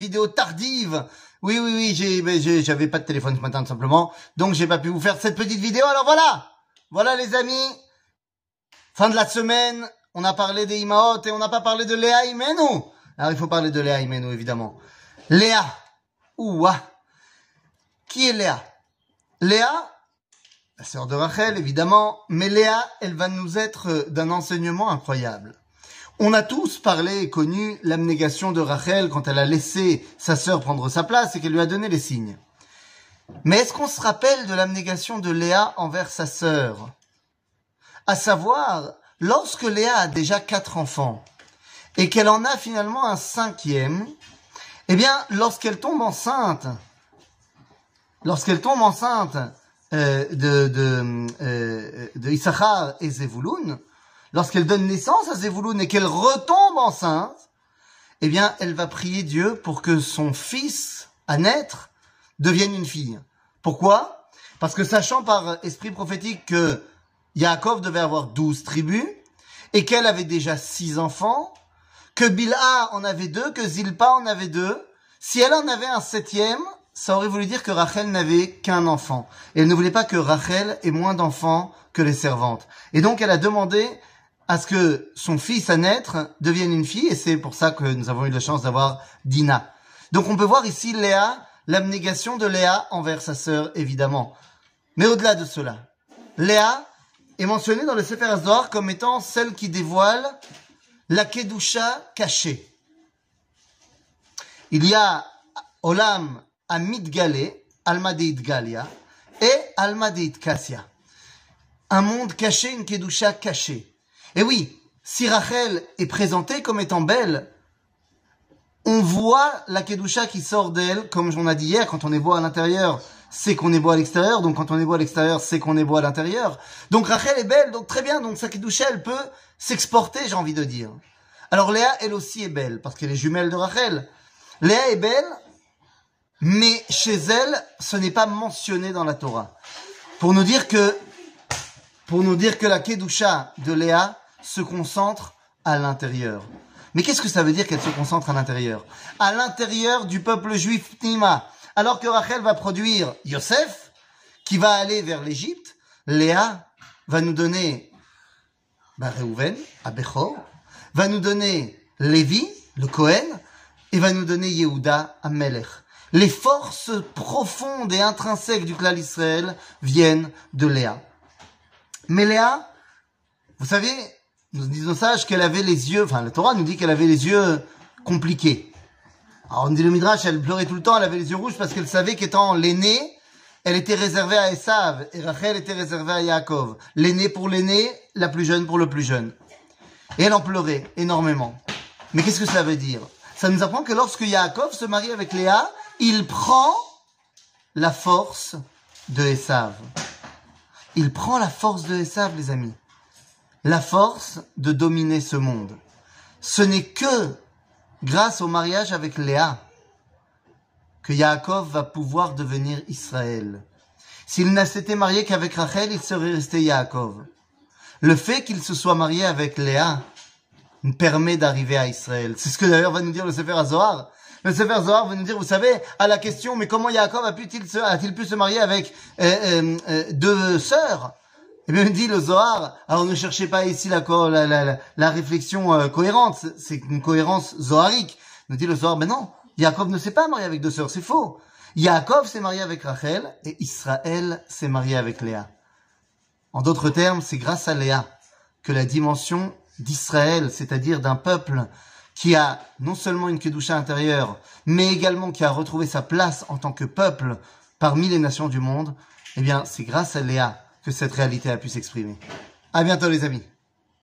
vidéo tardive. Oui, oui, oui, j'avais pas de téléphone ce matin tout simplement, donc j'ai pas pu vous faire cette petite vidéo. Alors voilà, voilà les amis, fin de la semaine, on a parlé des Imaot et on n'a pas parlé de Léa Imenu. Alors il faut parler de Léa Imenu évidemment. Léa, ouah, qui est Léa? Léa, la sœur de Rachel évidemment, mais Léa, elle va nous être d'un enseignement incroyable. On a tous parlé et connu l'abnégation de Rachel quand elle a laissé sa sœur prendre sa place et qu'elle lui a donné les signes. Mais est-ce qu'on se rappelle de l'abnégation de Léa envers sa sœur? À savoir, lorsque Léa a déjà quatre enfants et qu'elle en a finalement un cinquième, eh bien, lorsqu'elle tombe enceinte, lorsqu'elle tombe enceinte euh, de, de, euh, de Issachar et Zevulun, lorsqu'elle donne naissance à Zevulun et qu'elle retombe enceinte, eh bien, elle va prier Dieu pour que son fils à naître devienne une fille. Pourquoi? Parce que sachant par esprit prophétique que Yaakov devait avoir douze tribus et qu'elle avait déjà six enfants, que Bilha en avait deux, que Zilpa en avait deux, si elle en avait un septième, ça aurait voulu dire que Rachel n'avait qu'un enfant. Et elle ne voulait pas que Rachel ait moins d'enfants que les servantes. Et donc elle a demandé à ce que son fils à naître devienne une fille, et c'est pour ça que nous avons eu la chance d'avoir Dina. Donc on peut voir ici Léa, l'abnégation de Léa envers sa sœur, évidemment. Mais au-delà de cela, Léa est mentionnée dans le Sefer Azor comme étant celle qui dévoile la Kedusha cachée. Il y a Olam Amid Galé, Alma Galia, et Alma Kassia. Un monde caché, une Kedusha cachée. Et oui, si Rachel est présentée comme étant belle, on voit la Kedusha qui sort d'elle, comme on a dit hier, quand on est beau à l'intérieur, c'est qu'on est beau à l'extérieur, donc quand on est beau à l'extérieur, c'est qu'on est beau à l'intérieur. Donc Rachel est belle, donc très bien, donc sa Kedusha, elle peut s'exporter, j'ai envie de dire. Alors Léa, elle aussi est belle, parce qu'elle est jumelle de Rachel. Léa est belle, mais chez elle, ce n'est pas mentionné dans la Torah. Pour nous dire que, pour nous dire que la Kedusha de Léa se concentre à l'intérieur. Mais qu'est-ce que ça veut dire qu'elle se concentre à l'intérieur? À l'intérieur du peuple juif Nima. Alors que Rachel va produire Yosef, qui va aller vers l'Égypte, Léa va nous donner bah, Reuven, Abechor, va nous donner Lévi, le Cohen, et va nous donner Yehuda, Amelech. Les forces profondes et intrinsèques du clan Israël viennent de Léa. Mais Léa, vous savez, nous disons sages qu'elle avait les yeux, enfin la Torah nous dit qu'elle avait les yeux compliqués. Alors on dit le Midrash, elle pleurait tout le temps, elle avait les yeux rouges parce qu'elle savait qu'étant l'aînée, elle était réservée à Esav et Rachel était réservée à Yaakov. L'aîné pour l'aîné, la plus jeune pour le plus jeune. Et elle en pleurait énormément. Mais qu'est-ce que ça veut dire? Ça nous apprend que lorsque Yaakov se marie avec Léa, il prend la force de Esav. Il prend la force de Esav, les amis. La force de dominer ce monde. Ce n'est que grâce au mariage avec Léa que Yaakov va pouvoir devenir Israël. S'il ne s'était marié qu'avec Rachel, il serait resté Yaakov. Le fait qu'il se soit marié avec Léa permet d'arriver à Israël. C'est ce que d'ailleurs va nous dire le Sefer Zohar. Le Sefer Zohar va nous dire, vous savez, à la question, mais comment Yaakov a-t-il pu se marier avec euh, euh, euh, deux sœurs? Eh bien, dit le Zohar, alors ne cherchez pas ici la, la, la, réflexion cohérente, c'est une cohérence zoharique. Nous dit le Zohar, mais non, Yaakov ne s'est pas marié avec deux sœurs, c'est faux. Yaakov s'est marié avec Rachel et Israël s'est marié avec Léa. En d'autres termes, c'est grâce à Léa que la dimension d'Israël, c'est-à-dire d'un peuple qui a non seulement une kedusha intérieure, mais également qui a retrouvé sa place en tant que peuple parmi les nations du monde, eh bien, c'est grâce à Léa que cette réalité a pu s'exprimer. À bientôt, les amis.